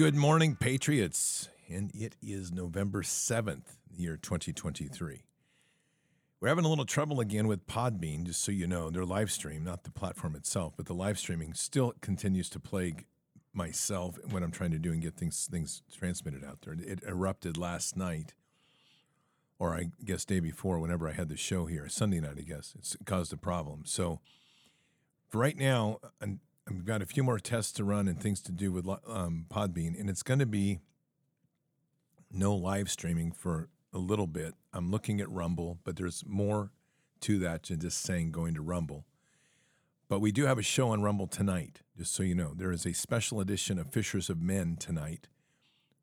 Good morning, Patriots. And it is November 7th, year 2023. We're having a little trouble again with Podbean, just so you know. Their live stream, not the platform itself, but the live streaming still continues to plague myself and what I'm trying to do and get things things transmitted out there. It erupted last night, or I guess day before, whenever I had the show here, Sunday night, I guess. It's caused a problem. So for right now, I've got a few more tests to run and things to do with um, Podbean, and it's going to be no live streaming for a little bit. I'm looking at Rumble, but there's more to that than just saying going to Rumble. But we do have a show on Rumble tonight, just so you know. There is a special edition of Fishers of Men tonight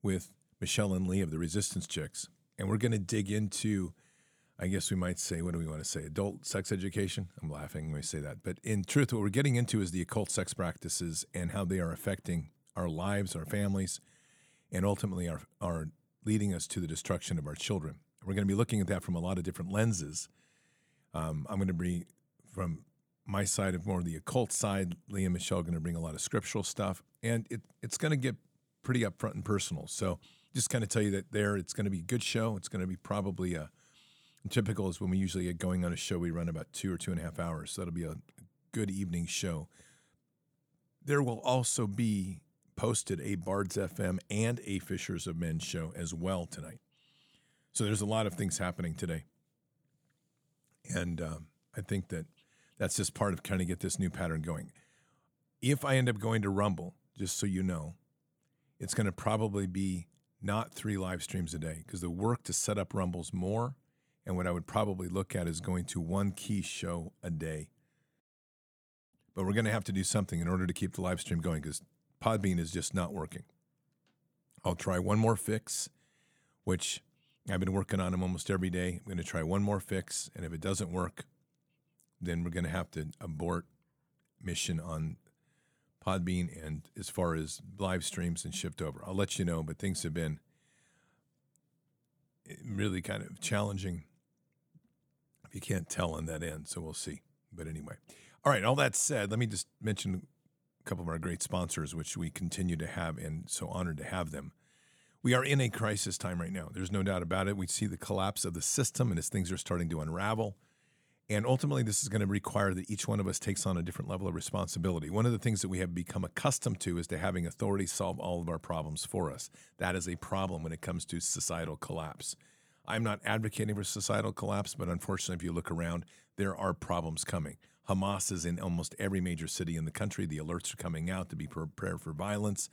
with Michelle and Lee of the Resistance Chicks. And we're going to dig into I guess we might say, what do we want to say? Adult sex education? I'm laughing when we say that. But in truth, what we're getting into is the occult sex practices and how they are affecting our lives, our families, and ultimately are, are leading us to the destruction of our children. We're going to be looking at that from a lot of different lenses. Um, I'm going to bring from my side of more of the occult side. Leah and Michelle are going to bring a lot of scriptural stuff, and it, it's going to get pretty upfront and personal. So just kind of tell you that there, it's going to be a good show. It's going to be probably a typical is when we usually get going on a show, we run about two or two and a half hours. So that'll be a good evening show. There will also be posted a Bards FM and a Fishers of Men show as well tonight. So there's a lot of things happening today. And um, I think that that's just part of kind of get this new pattern going. If I end up going to Rumble, just so you know, it's going to probably be not three live streams a day because the work to set up Rumble's more and what I would probably look at is going to one key show a day. But we're going to have to do something in order to keep the live stream going because Podbean is just not working. I'll try one more fix, which I've been working on them almost every day. I'm going to try one more fix, and if it doesn't work, then we're going to have to abort mission on Podbean and as far as live streams and shift over. I'll let you know, but things have been eh, really kind of challenging you can't tell on that end. So we'll see. But anyway, all right. All that said, let me just mention a couple of our great sponsors, which we continue to have, and so honored to have them. We are in a crisis time right now. There's no doubt about it. We see the collapse of the system, and as things are starting to unravel. And ultimately, this is going to require that each one of us takes on a different level of responsibility. One of the things that we have become accustomed to is to having authority solve all of our problems for us. That is a problem when it comes to societal collapse. I'm not advocating for societal collapse, but unfortunately, if you look around, there are problems coming. Hamas is in almost every major city in the country. The alerts are coming out to be prepared for violence.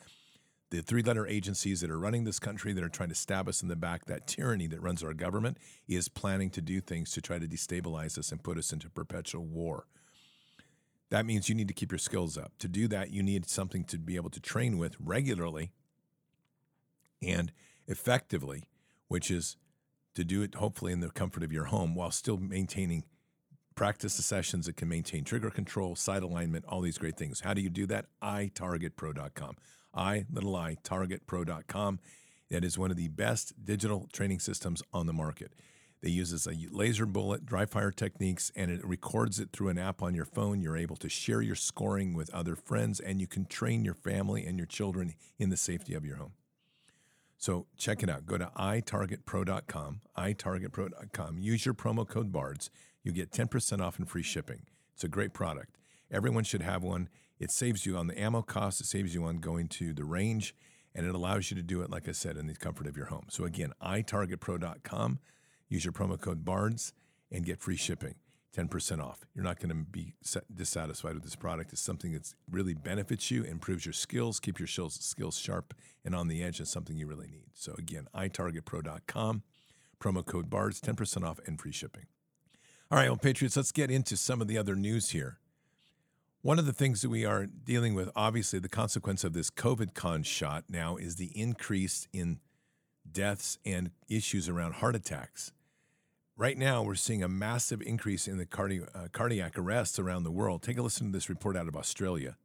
The three letter agencies that are running this country that are trying to stab us in the back, that tyranny that runs our government, is planning to do things to try to destabilize us and put us into perpetual war. That means you need to keep your skills up. To do that, you need something to be able to train with regularly and effectively, which is to do it hopefully in the comfort of your home while still maintaining practice the sessions that can maintain trigger control, sight alignment, all these great things. How do you do that? itargetpro.com. I, little i, targetpro.com. That is one of the best digital training systems on the market. They uses a laser bullet, dry fire techniques, and it records it through an app on your phone. You're able to share your scoring with other friends, and you can train your family and your children in the safety of your home. So check it out. Go to itargetpro.com, itargetpro.com. Use your promo code BARDS. You get 10% off and free shipping. It's a great product. Everyone should have one. It saves you on the ammo cost, it saves you on going to the range, and it allows you to do it, like I said, in the comfort of your home. So again, itargetpro.com. Use your promo code BARDS and get free shipping. 10% off. You're not going to be dissatisfied with this product. It's something that really benefits you, improves your skills, keep your skills sharp and on the edge, and something you really need. So again, itargetpro.com, promo code BARDS, 10% off and free shipping. All right, well, Patriots, let's get into some of the other news here. One of the things that we are dealing with, obviously, the consequence of this COVID con shot now is the increase in deaths and issues around heart attacks right now we're seeing a massive increase in the cardi- uh, cardiac arrests around the world. Take a listen to this report out of Australia.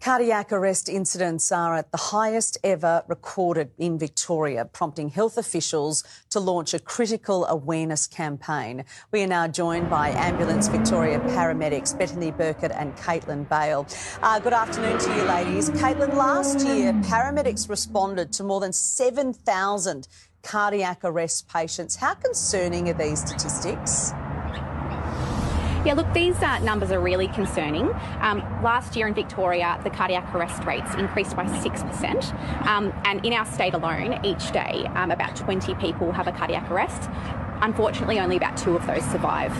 Cardiac arrest incidents are at the highest ever recorded in Victoria, prompting health officials to launch a critical awareness campaign. We are now joined by Ambulance Victoria paramedics Bethany Burkett and Caitlin Bale. Uh, good afternoon to you, ladies. Caitlin, last year paramedics responded to more than 7,000 cardiac arrest patients. How concerning are these statistics? Yeah, look, these uh, numbers are really concerning. Um, last year in Victoria, the cardiac arrest rates increased by 6%. Um, and in our state alone, each day, um, about 20 people have a cardiac arrest. Unfortunately, only about two of those survive.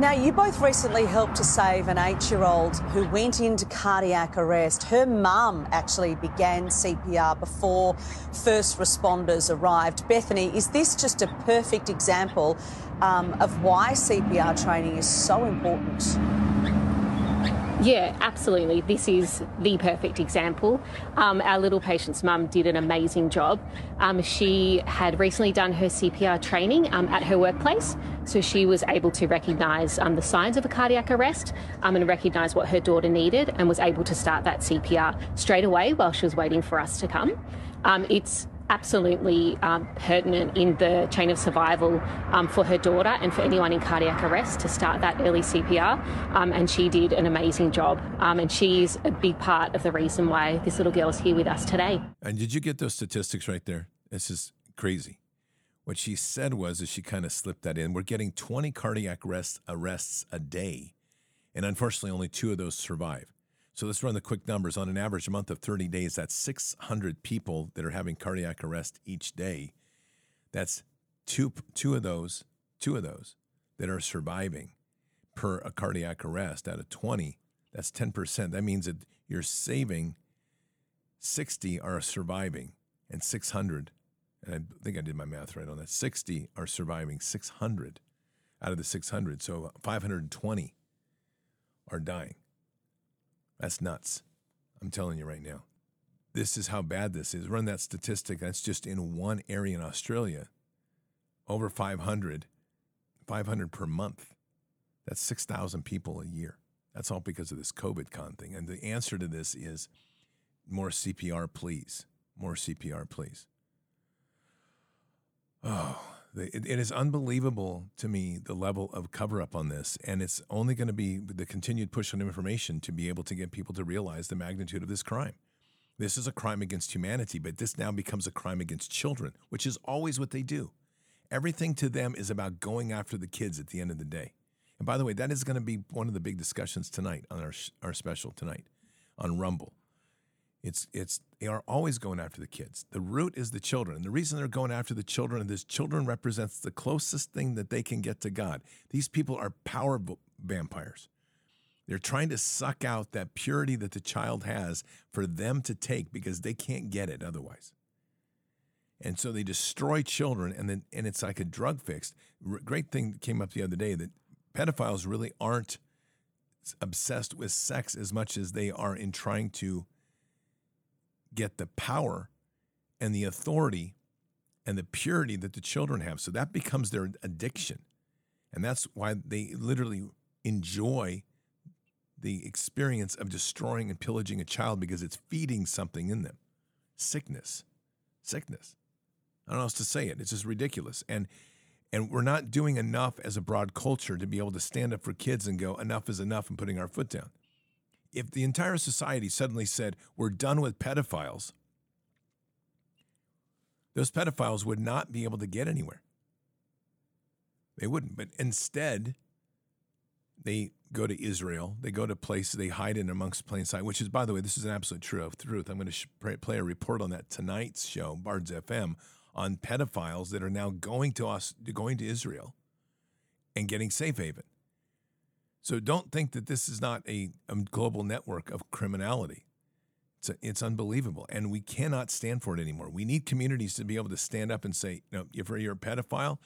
Now, you both recently helped to save an eight year old who went into cardiac arrest. Her mum actually began CPR before first responders arrived. Bethany, is this just a perfect example um, of why CPR training is so important? Yeah, absolutely. This is the perfect example. Um, our little patient's mum did an amazing job. Um, she had recently done her CPR training um, at her workplace, so she was able to recognise um, the signs of a cardiac arrest um, and recognise what her daughter needed and was able to start that CPR straight away while she was waiting for us to come. Um, it's absolutely um, pertinent in the chain of survival um, for her daughter and for anyone in cardiac arrest to start that early CPR. Um, and she did an amazing job. Um, and she's a big part of the reason why this little girl is here with us today. And did you get those statistics right there? This is crazy. What she said was, is she kind of slipped that in. We're getting 20 cardiac arrest, arrests a day, and unfortunately, only two of those survive. So let's run the quick numbers. On an average month of 30 days, that's 600 people that are having cardiac arrest each day. That's two, two of those, two of those that are surviving per a cardiac arrest out of 20. That's 10%. That means that you're saving 60 are surviving and 600, and I think I did my math right on that, 60 are surviving 600 out of the 600. So 520 are dying. That's nuts. I'm telling you right now. This is how bad this is. Run that statistic. That's just in one area in Australia. Over 500, 500 per month. That's 6,000 people a year. That's all because of this COVID con thing. And the answer to this is more CPR, please. More CPR, please. Oh, it, it is unbelievable to me the level of cover up on this, and it's only going to be the continued push on information to be able to get people to realize the magnitude of this crime. This is a crime against humanity, but this now becomes a crime against children, which is always what they do. Everything to them is about going after the kids at the end of the day. And by the way, that is going to be one of the big discussions tonight on our, our special tonight on Rumble. It's it's they are always going after the kids. The root is the children. And the reason they're going after the children is children represents the closest thing that they can get to God. These people are power vampires. They're trying to suck out that purity that the child has for them to take because they can't get it otherwise. And so they destroy children and then and it's like a drug fix. Great thing that came up the other day that pedophiles really aren't obsessed with sex as much as they are in trying to get the power and the authority and the purity that the children have. So that becomes their addiction. And that's why they literally enjoy the experience of destroying and pillaging a child because it's feeding something in them sickness. Sickness. I don't know how else to say it. It's just ridiculous. And and we're not doing enough as a broad culture to be able to stand up for kids and go, enough is enough and putting our foot down if the entire society suddenly said, we're done with pedophiles, those pedophiles would not be able to get anywhere. They wouldn't. But instead, they go to Israel. They go to places, they hide in amongst plain sight, which is, by the way, this is an absolute truth. truth. I'm going to play a report on that tonight's show, Bards FM, on pedophiles that are now going to us, going to Israel and getting safe haven. So don't think that this is not a, a global network of criminality. It's, a, it's unbelievable. And we cannot stand for it anymore. We need communities to be able to stand up and say, know, if you're a pedophile,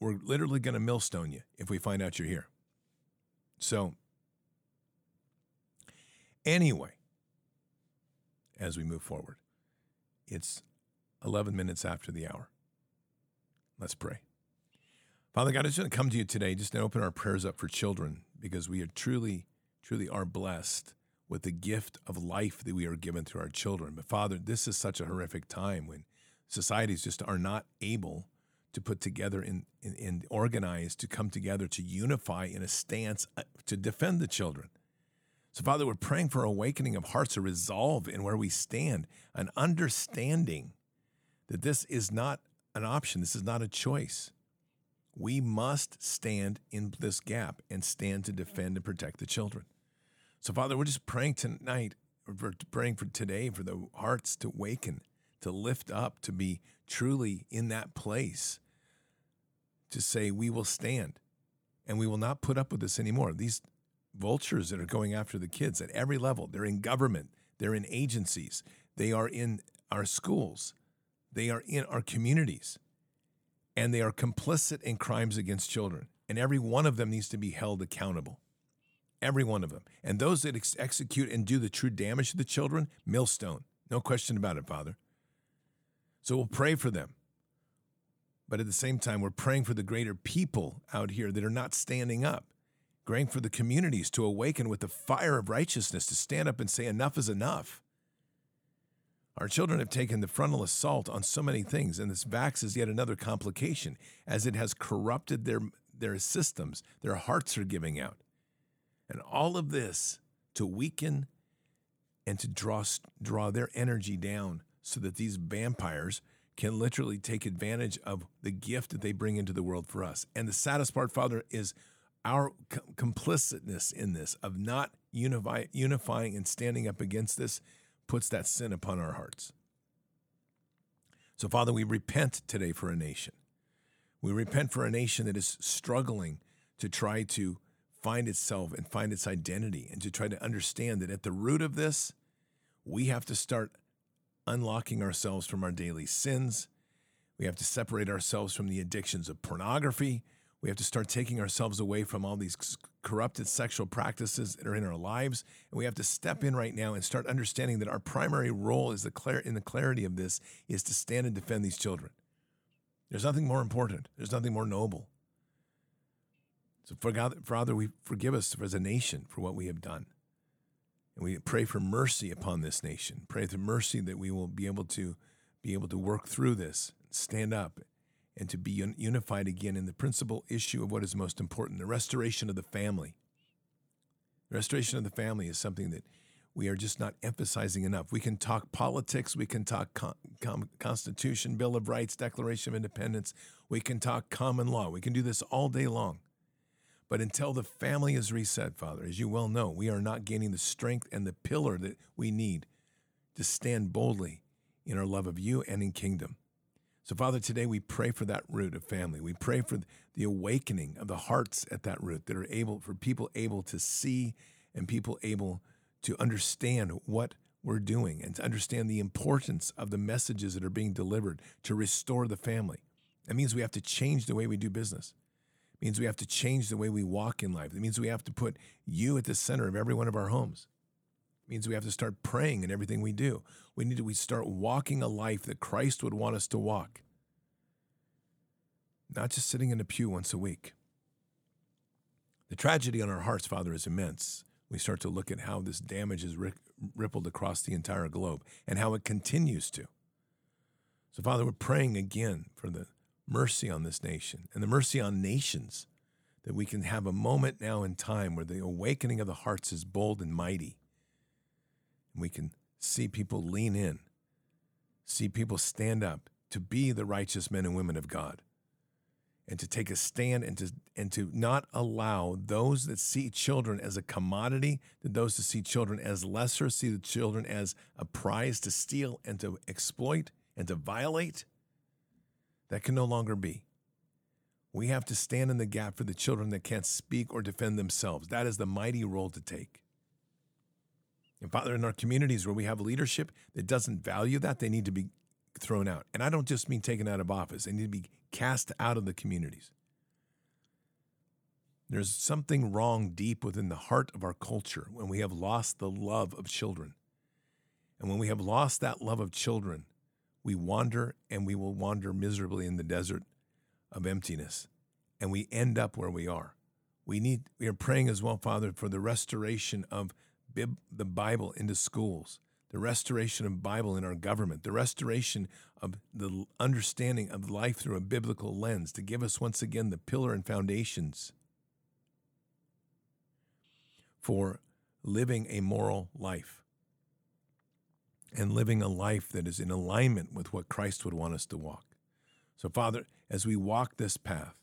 we're literally going to millstone you if we find out you're here. So, anyway, as we move forward, it's 11 minutes after the hour. Let's pray. Father God, I just want to come to you today just to open our prayers up for children because we are truly, truly are blessed with the gift of life that we are given through our children. But Father, this is such a horrific time when societies just are not able to put together and, and, and organize to come together to unify in a stance uh, to defend the children. So, Father, we're praying for awakening of hearts, a resolve in where we stand, an understanding that this is not an option, this is not a choice. We must stand in this gap and stand to defend and protect the children. So, Father, we're just praying tonight, for praying for today, for the hearts to waken, to lift up, to be truly in that place, to say, we will stand and we will not put up with this anymore. These vultures that are going after the kids at every level. They're in government, they're in agencies, they are in our schools, they are in our communities, and they are complicit in crimes against children. And every one of them needs to be held accountable. Every one of them. And those that ex- execute and do the true damage to the children, millstone. No question about it, Father. So we'll pray for them. But at the same time, we're praying for the greater people out here that are not standing up praying for the communities to awaken with the fire of righteousness, to stand up and say, enough is enough. Our children have taken the frontal assault on so many things, and this vax is yet another complication as it has corrupted their, their systems. Their hearts are giving out. And all of this to weaken and to draw, draw their energy down so that these vampires can literally take advantage of the gift that they bring into the world for us. And the saddest part, Father, is our complicitness in this of not unify, unifying and standing up against this puts that sin upon our hearts. So, Father, we repent today for a nation. We repent for a nation that is struggling to try to find itself and find its identity and to try to understand that at the root of this, we have to start unlocking ourselves from our daily sins. We have to separate ourselves from the addictions of pornography. We have to start taking ourselves away from all these corrupted sexual practices that are in our lives. And we have to step in right now and start understanding that our primary role is the clar- in the clarity of this is to stand and defend these children. There's nothing more important. There's nothing more noble. So, for God, Father, we forgive us as a nation for what we have done. And we pray for mercy upon this nation. Pray for mercy that we will be able to be able to work through this, stand up, and to be unified again in the principal issue of what is most important the restoration of the family. The restoration of the family is something that we are just not emphasizing enough. We can talk politics, we can talk con- Constitution, Bill of Rights, Declaration of Independence, we can talk common law. We can do this all day long. But until the family is reset, Father, as you well know, we are not gaining the strength and the pillar that we need to stand boldly in our love of you and in kingdom. So, Father, today we pray for that root of family. We pray for the awakening of the hearts at that root that are able, for people able to see and people able to understand what we're doing and to understand the importance of the messages that are being delivered to restore the family. That means we have to change the way we do business. It means we have to change the way we walk in life. It means we have to put you at the center of every one of our homes It means we have to start praying in everything we do. We need to we start walking a life that Christ would want us to walk. Not just sitting in a pew once a week. The tragedy on our hearts, Father, is immense. We start to look at how this damage has rippled across the entire globe and how it continues to. So, Father, we're praying again for the mercy on this nation and the mercy on nations, that we can have a moment now in time where the awakening of the hearts is bold and mighty And we can see people lean in, see people stand up to be the righteous men and women of God, and to take a stand and to and to not allow those that see children as a commodity, that those that see children as lesser, see the children as a prize to steal and to exploit and to violate. That can no longer be. We have to stand in the gap for the children that can't speak or defend themselves. That is the mighty role to take. And Father, in our communities where we have leadership that doesn't value that, they need to be thrown out. And I don't just mean taken out of office, they need to be cast out of the communities. There's something wrong deep within the heart of our culture when we have lost the love of children. And when we have lost that love of children, we wander and we will wander miserably in the desert of emptiness. And we end up where we are. We need we are praying as well, Father, for the restoration of bib- the Bible into schools, the restoration of Bible in our government, the restoration of the understanding of life through a biblical lens to give us once again the pillar and foundations for living a moral life and living a life that is in alignment with what Christ would want us to walk. So, Father, as we walk this path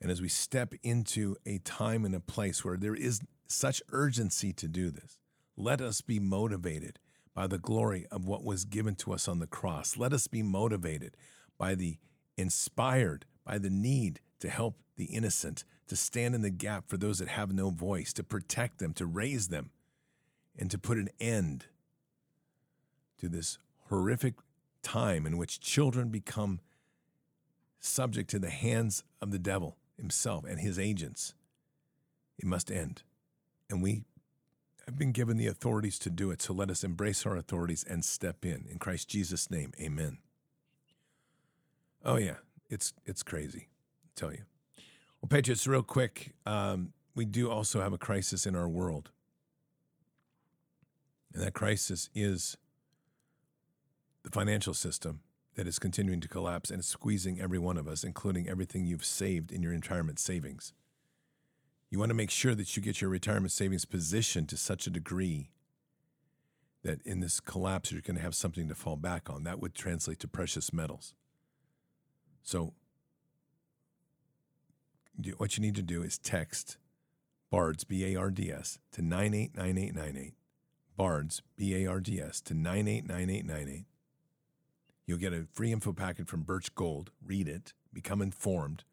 and as we step into a time and a place where there is such urgency to do this, let us be motivated by the glory of what was given to us on the cross. Let us be motivated by the inspired by the need to help the innocent, to stand in the gap for those that have no voice, to protect them, to raise them, and to put an end to this horrific time in which children become subject to the hands of the devil himself and his agents. It must end. And we have been given the authorities to do it, so let us embrace our authorities and step in. In Christ Jesus' name, amen. Oh, yeah, it's, it's crazy, I tell you. Well, Patriots, real quick, um, we do also have a crisis in our world. And that crisis is the financial system that is continuing to collapse and it's squeezing every one of us, including everything you've saved in your retirement savings. You want to make sure that you get your retirement savings positioned to such a degree that in this collapse, you're going to have something to fall back on. That would translate to precious metals. So, what you need to do is text BARDS, B A R D S, to 989898. BARDS, B A R D S, to 989898. You'll get a free info packet from Birch Gold. Read it, become informed,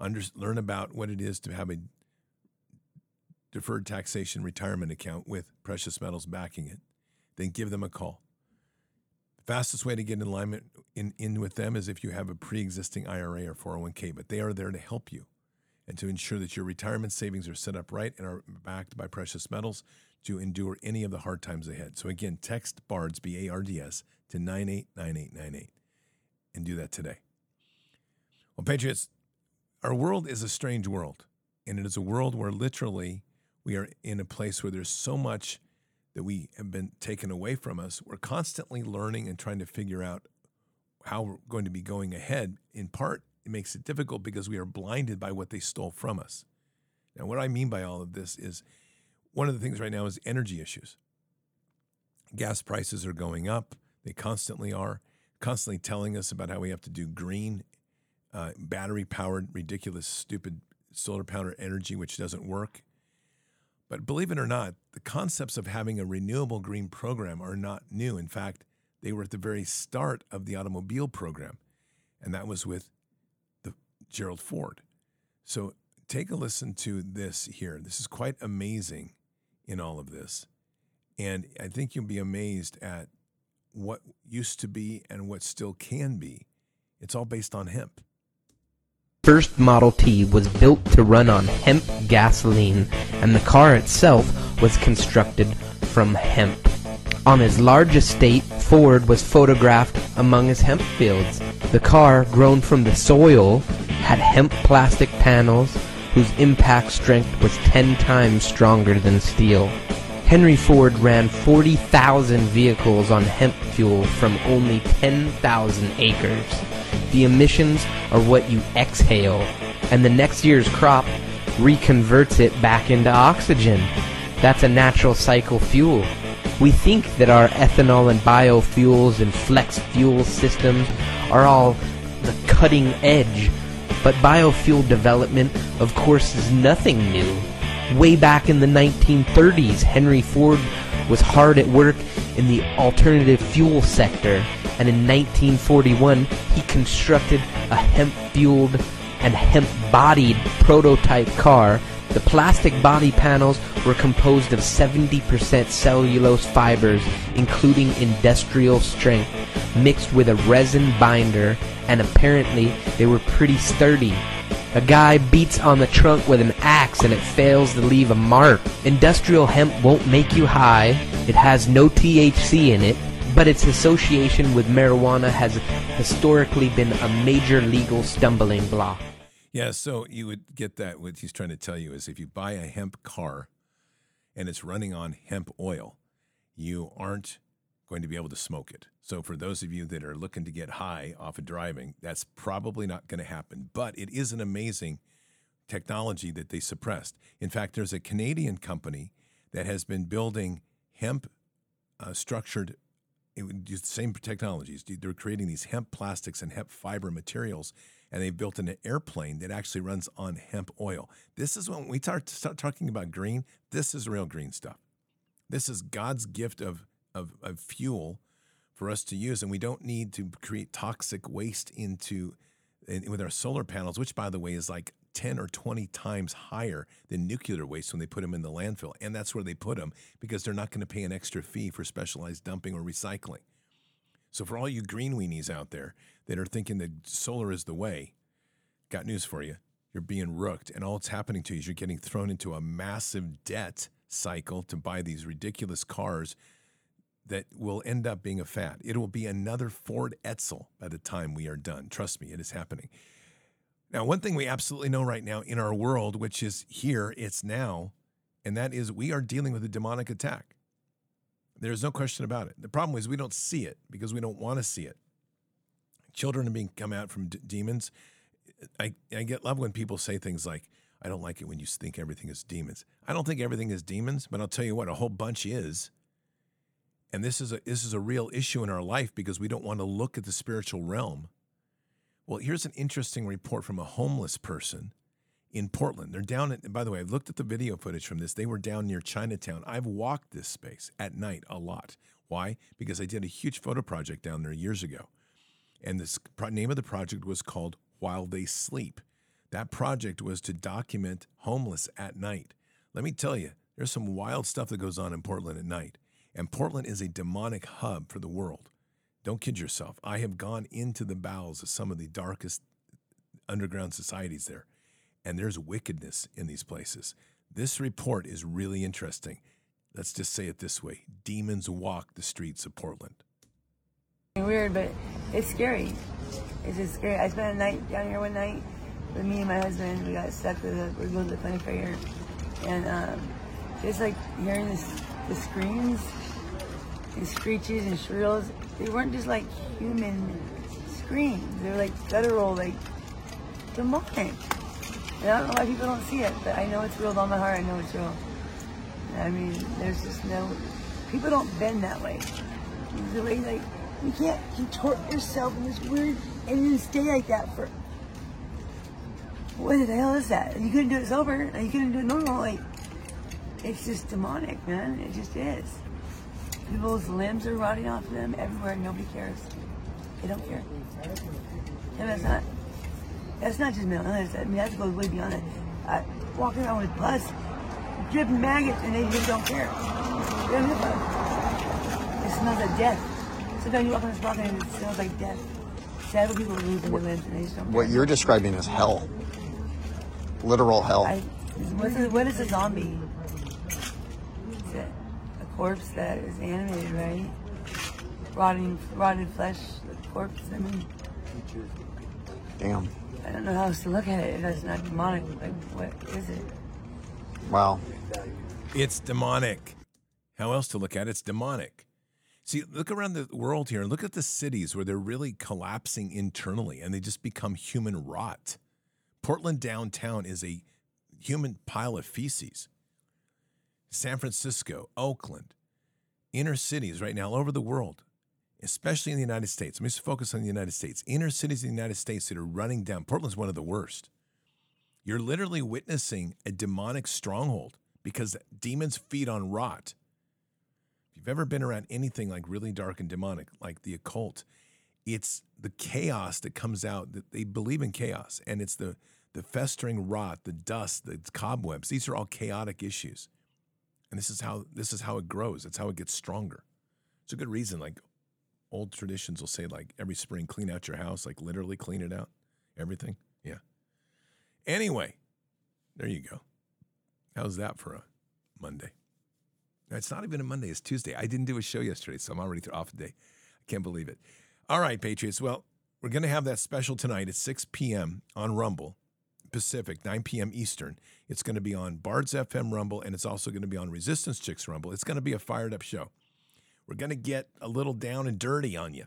under, learn about what it is to have a deferred taxation retirement account with precious metals backing it. Then give them a call. The fastest way to get in alignment in, in with them is if you have a pre existing IRA or 401k, but they are there to help you and to ensure that your retirement savings are set up right and are backed by precious metals to endure any of the hard times ahead. So again, text BARDS, B A R D S, to 989898 and do that today. Well, Patriots, our world is a strange world, and it is a world where literally we are in a place where there's so much that we have been taken away from us. We're constantly learning and trying to figure out how we're going to be going ahead. In part, it makes it difficult because we are blinded by what they stole from us. Now, what I mean by all of this is one of the things right now is energy issues. Gas prices are going up. They constantly are, constantly telling us about how we have to do green, uh, battery powered, ridiculous, stupid solar powered energy, which doesn't work. But believe it or not, the concepts of having a renewable green program are not new. In fact, they were at the very start of the automobile program, and that was with the Gerald Ford. So take a listen to this here. This is quite amazing in all of this. And I think you'll be amazed at what used to be and what still can be. It's all based on hemp. First Model T was built to run on hemp gasoline, and the car itself was constructed from hemp. On his large estate, Ford was photographed among his hemp fields. The car, grown from the soil, had hemp plastic panels whose impact strength was 10 times stronger than steel. Henry Ford ran 40,000 vehicles on hemp fuel from only 10,000 acres. The emissions are what you exhale, and the next year's crop reconverts it back into oxygen. That's a natural cycle fuel. We think that our ethanol and biofuels and flex fuel systems are all the cutting edge, but biofuel development, of course, is nothing new. Way back in the 1930s, Henry Ford was hard at work in the alternative fuel sector, and in 1941 he constructed a hemp-fueled and hemp-bodied prototype car. The plastic body panels were composed of 70% cellulose fibers, including industrial strength, mixed with a resin binder, and apparently they were pretty sturdy. A guy beats on the trunk with an axe and it fails to leave a mark. Industrial hemp won't make you high. It has no THC in it, but its association with marijuana has historically been a major legal stumbling block. Yeah, so you would get that. What he's trying to tell you is if you buy a hemp car and it's running on hemp oil, you aren't going to be able to smoke it. So, for those of you that are looking to get high off of driving, that's probably not going to happen. But it is an amazing technology that they suppressed. In fact, there's a Canadian company that has been building hemp uh, structured it same technologies. They're creating these hemp plastics and hemp fiber materials, and they've built an airplane that actually runs on hemp oil. This is when we start, start talking about green. This is real green stuff. This is God's gift of, of, of fuel for us to use, and we don't need to create toxic waste into in, with our solar panels, which, by the way, is like 10 or 20 times higher than nuclear waste when they put them in the landfill. And that's where they put them because they're not going to pay an extra fee for specialized dumping or recycling. So, for all you green weenies out there that are thinking that solar is the way, got news for you. You're being rooked, and all that's happening to you is you're getting thrown into a massive debt cycle to buy these ridiculous cars that will end up being a fad. It will be another Ford Edsel by the time we are done. Trust me, it is happening. Now, one thing we absolutely know right now in our world, which is here, it's now, and that is we are dealing with a demonic attack. There's no question about it. The problem is we don't see it because we don't want to see it. Children are being come out from d- demons. I, I get love when people say things like, I don't like it when you think everything is demons. I don't think everything is demons, but I'll tell you what, a whole bunch is. And this is a this is a real issue in our life because we don't want to look at the spiritual realm well, here's an interesting report from a homeless person in Portland. They're down at, by the way, I've looked at the video footage from this. They were down near Chinatown. I've walked this space at night a lot. Why? Because I did a huge photo project down there years ago. And the name of the project was called While They Sleep. That project was to document homeless at night. Let me tell you, there's some wild stuff that goes on in Portland at night. And Portland is a demonic hub for the world. Don't kid yourself. I have gone into the bowels of some of the darkest underground societies there, and there's wickedness in these places. This report is really interesting. Let's just say it this way demons walk the streets of Portland. Weird, but it's scary. It's just scary. I spent a night down here one night with me and my husband. We got stuck with a, we are going to the funny fair. And um, just like hearing this, the screams, these screeches and shrills, they weren't just like human screams. They were like guttural, like demonic. And I don't know why people don't see it, but I know it's real on my heart. I know it's real. I mean, there's just no. People don't bend that way. The way like you can't contort yourself in this weird and then stay like that for. What the hell is that? You couldn't do it sober. You couldn't do it normal. Like, it's just demonic, man. It just is. People's limbs are rotting off of them everywhere. Nobody cares. They don't care. And that's not. That's not just mental illness. I mean, that goes way beyond that. I walking around with pus, dripping maggots, and they just don't care. They don't give a It smells like death. Sometimes you walk on this balcony and it smells like death. Several people are losing their limbs and they just don't. What care. you're describing is hell. Literal hell. I, what, is, what is a zombie? Corpse that is animated, right? Rotting, rotted flesh, corpse. I mean, damn. I don't know how else to look at it. If that's not demonic, like what is it? Wow. It's demonic. How else to look at it? It's demonic. See, look around the world here. And look at the cities where they're really collapsing internally and they just become human rot. Portland downtown is a human pile of feces. San Francisco, Oakland, inner cities right now all over the world, especially in the United States. Let me just focus on the United States. Inner cities in the United States that are running down. Portland's one of the worst. You're literally witnessing a demonic stronghold because demons feed on rot. If you've ever been around anything like really dark and demonic, like the occult, it's the chaos that comes out that they believe in chaos and it's the the festering rot, the dust, the cobwebs. These are all chaotic issues. And this is how this is how it grows. It's how it gets stronger. It's a good reason. Like old traditions will say, like every spring, clean out your house, like literally clean it out. Everything. Yeah. Anyway, there you go. How's that for a Monday? it's not even a Monday, it's Tuesday. I didn't do a show yesterday, so I'm already off the day. I can't believe it. All right, Patriots. Well, we're going to have that special tonight at 6 p.m. on Rumble Pacific, 9 p.m. Eastern. It's going to be on Bards FM Rumble, and it's also going to be on Resistance Chicks Rumble. It's going to be a fired up show. We're going to get a little down and dirty on you.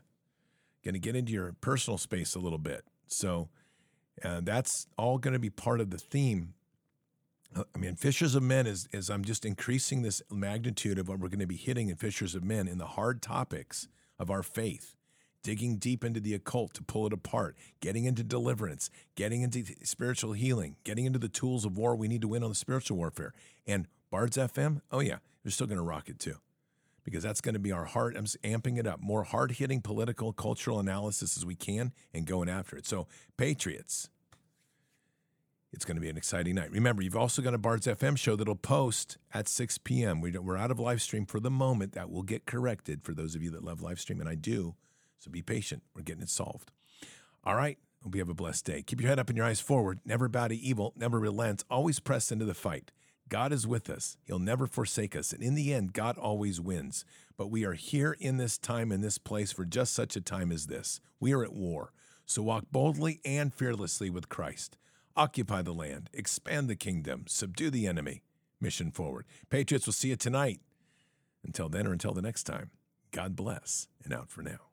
Going to get into your personal space a little bit. So uh, that's all going to be part of the theme. I mean, Fishers of Men is, is I'm just increasing this magnitude of what we're going to be hitting in Fishers of Men in the hard topics of our faith digging deep into the occult to pull it apart, getting into deliverance, getting into spiritual healing, getting into the tools of war we need to win on the spiritual warfare. And Bards FM, oh yeah, they're still going to rock it too. Because that's going to be our heart. I'm amping it up. More hard hitting political, cultural analysis as we can and going after it. So, Patriots, it's going to be an exciting night. Remember, you've also got a Bards FM show that'll post at 6 p.m. We're out of live stream for the moment. That will get corrected for those of you that love live stream, and I do. So be patient. We're getting it solved. All right. Hope you have a blessed day. Keep your head up and your eyes forward. Never bow to evil. Never relent. Always press into the fight. God is with us. He'll never forsake us. And in the end, God always wins. But we are here in this time, in this place, for just such a time as this. We are at war. So walk boldly and fearlessly with Christ. Occupy the land, expand the kingdom, subdue the enemy. Mission forward. Patriots, we'll see you tonight. Until then or until the next time, God bless and out for now.